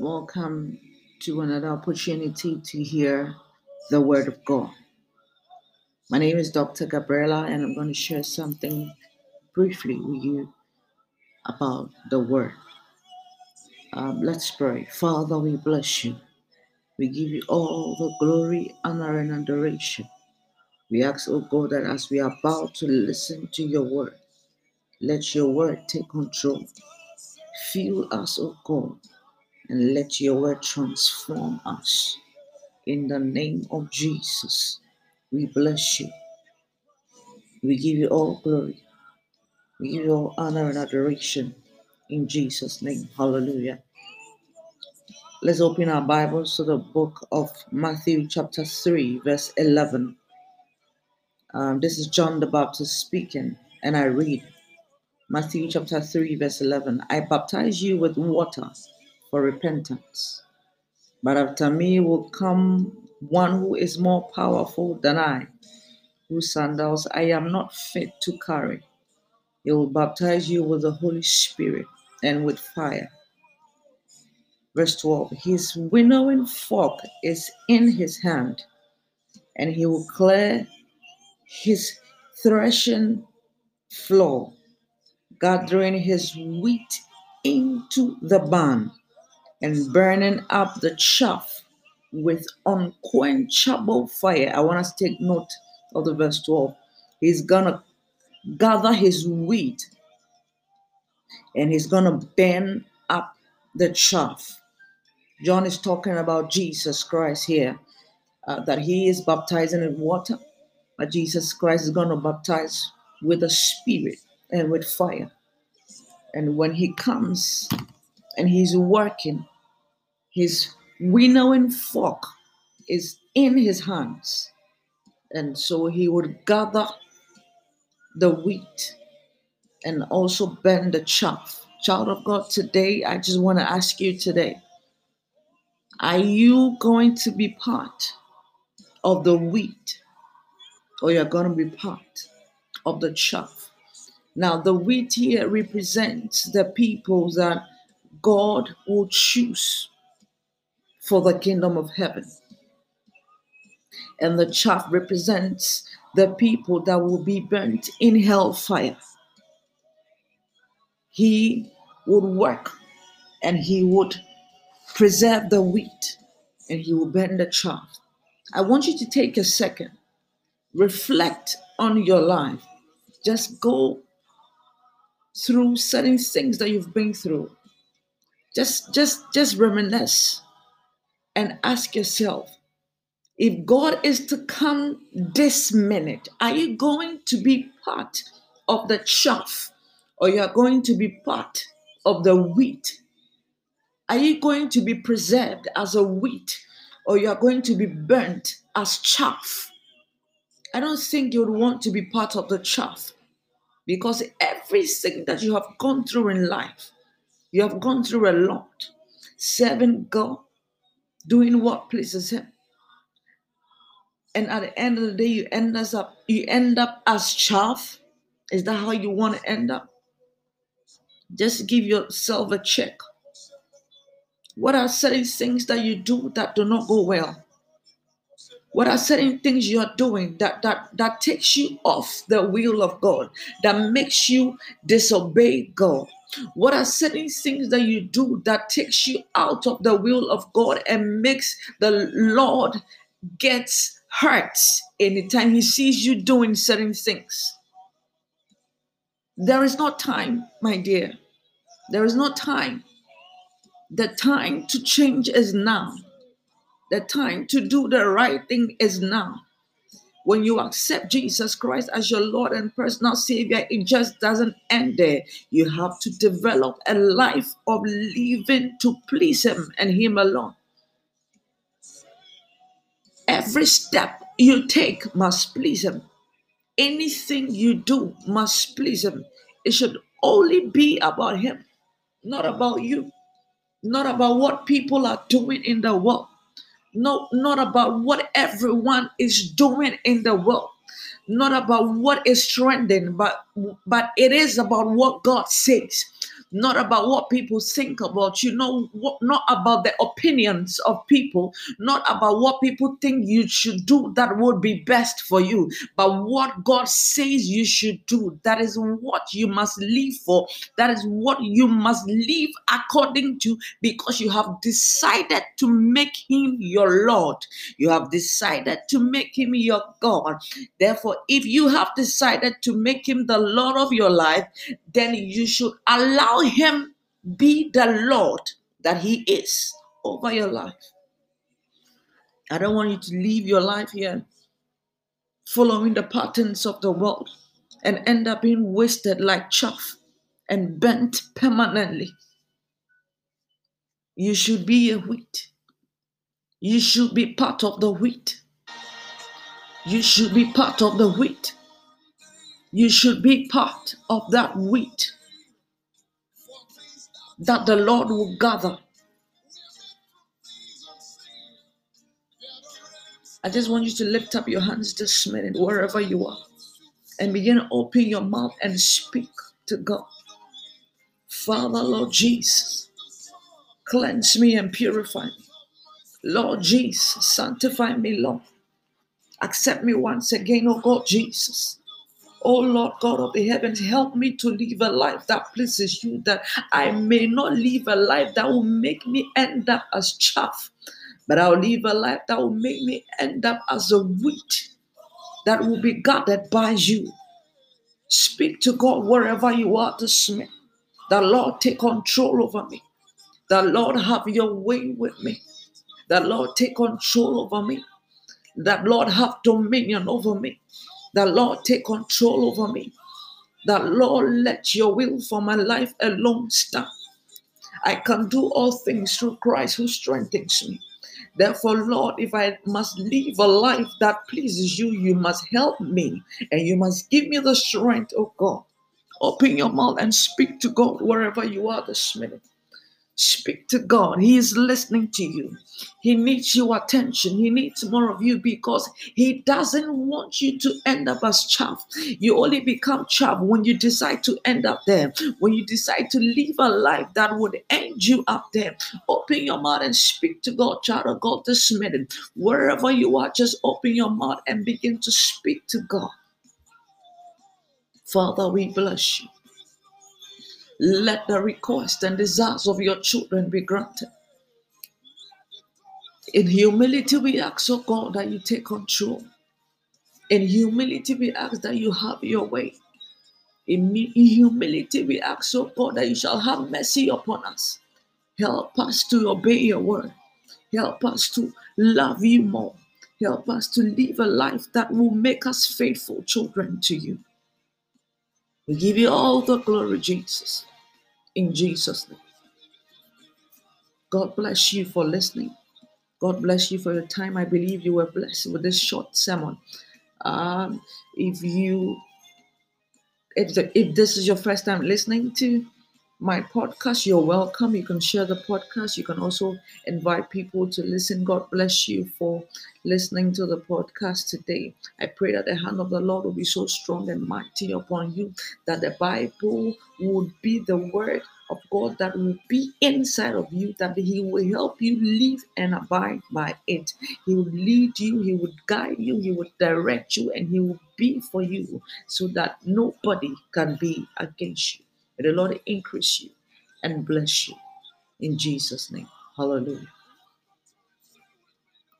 Welcome to another opportunity to hear the Word of God. My name is Dr. Gabriella, and I'm going to share something briefly with you about the Word. Um, let's pray. Father, we bless you. We give you all the glory, honor, and adoration. We ask, oh God, that as we are about to listen to your Word, let your Word take control. Fill us, oh God, and let your Word transform us. In the name of Jesus, we bless you. We give you all glory. We give you all honor and adoration. In Jesus' name, hallelujah. Let's open our Bibles to the book of Matthew, chapter 3, verse 11. Um, this is John the Baptist speaking, and I read Matthew chapter 3, verse 11. I baptize you with water for repentance, but after me will come one who is more powerful than I, whose sandals I am not fit to carry. He will baptize you with the Holy Spirit and with fire. Verse 12 His winnowing fork is in his hand, and he will clear his threshing floor, gathering his wheat into the barn and burning up the chaff with unquenchable fire. I want us to take note of the verse 12. He's gonna gather his wheat and he's gonna burn up the chaff. John is talking about Jesus Christ here, uh, that he is baptizing in water, but Jesus Christ is gonna baptize with the Spirit and with fire. And when he comes and he's working, his winnowing fork is in his hands. And so he would gather the wheat and also bend the chaff. Child of God, today, I just want to ask you today are you going to be part of the wheat or you're going to be part of the chaff? Now, the wheat here represents the people that God will choose for the kingdom of heaven. And the chaff represents the people that will be burnt in hellfire. He would work and he would preserve the wheat and he will burn the chaff. I want you to take a second, reflect on your life. Just go through certain things that you've been through. Just just just reminisce and ask yourself if God is to come this minute, are you going to be part of the chaff or you are going to be part of the wheat? Are you going to be preserved as a wheat or you are going to be burnt as chaff? I don't think you would want to be part of the chaff because everything that you have gone through in life, you have gone through a lot. Serving God, doing what pleases Him. And at the end of the day, you end up you end up as chaff. Is that how you want to end up? Just give yourself a check. What are certain things that you do that do not go well? What are certain things you are doing that that that takes you off the will of God, that makes you disobey God? What are certain things that you do that takes you out of the will of God and makes the Lord get hurt anytime he sees you doing certain things? There is no time, my dear. There is no time. The time to change is now. The time to do the right thing is now. When you accept Jesus Christ as your Lord and personal Savior, it just doesn't end there. You have to develop a life of living to please Him and Him alone. Every step you take must please Him. Anything you do must please Him. It should only be about Him, not about you, not about what people are doing in the world no, not about what everyone is doing in the world, not about what is trending, but but it is about what God says. Not about what people think about you, not, what, not about the opinions of people, not about what people think you should do that would be best for you, but what God says you should do. That is what you must live for. That is what you must live according to because you have decided to make Him your Lord. You have decided to make Him your God. Therefore, if you have decided to make Him the Lord of your life, then you should allow him be the Lord that he is over your life. I don't want you to live your life here following the patterns of the world and end up being wasted like chaff and bent permanently. You should be a wheat. You should be part of the wheat. You should be part of the wheat. You should be part of that wheat that the Lord will gather. I just want you to lift up your hands this minute, wherever you are, and begin to open your mouth and speak to God. Father, Lord Jesus, cleanse me and purify me. Lord Jesus, sanctify me, Lord. Accept me once again, oh God Jesus. Oh Lord God of the heavens, help me to live a life that pleases you, that I may not live a life that will make me end up as chaff, but I'll live a life that will make me end up as a wheat that will be gathered by you. Speak to God wherever you are this minute. The Lord take control over me. The Lord have your way with me. The Lord take control over me. The Lord have dominion over me. The Lord take control over me. The Lord let your will for my life alone stand. I can do all things through Christ who strengthens me. Therefore, Lord, if I must live a life that pleases you, you must help me and you must give me the strength, oh God. Open your mouth and speak to God wherever you are this minute. Speak to God. He is listening to you. He needs your attention. He needs more of you because He doesn't want you to end up as chaff. You only become chaff when you decide to end up there, when you decide to live a life that would end you up there. Open your mouth and speak to God, child of God, this minute. Wherever you are, just open your mouth and begin to speak to God. Father, we bless you. Let the request and desires of your children be granted. In humility, we ask, oh God, that you take control. In humility, we ask that you have your way. In humility, we ask, oh God, that you shall have mercy upon us. Help us to obey your word. Help us to love you more. Help us to live a life that will make us faithful children to you. We give you all the glory, Jesus. In Jesus' name. God bless you for listening. God bless you for your time. I believe you were blessed with this short sermon. Um, if you if, the, if this is your first time listening to my podcast, you're welcome. You can share the podcast. You can also invite people to listen. God bless you for listening to the podcast today. I pray that the hand of the Lord will be so strong and mighty upon you, that the Bible would be the word of God that will be inside of you, that He will help you live and abide by it. He will lead you, He will guide you, He will direct you, and He will be for you so that nobody can be against you. May the Lord increase you and bless you in Jesus' name. Hallelujah.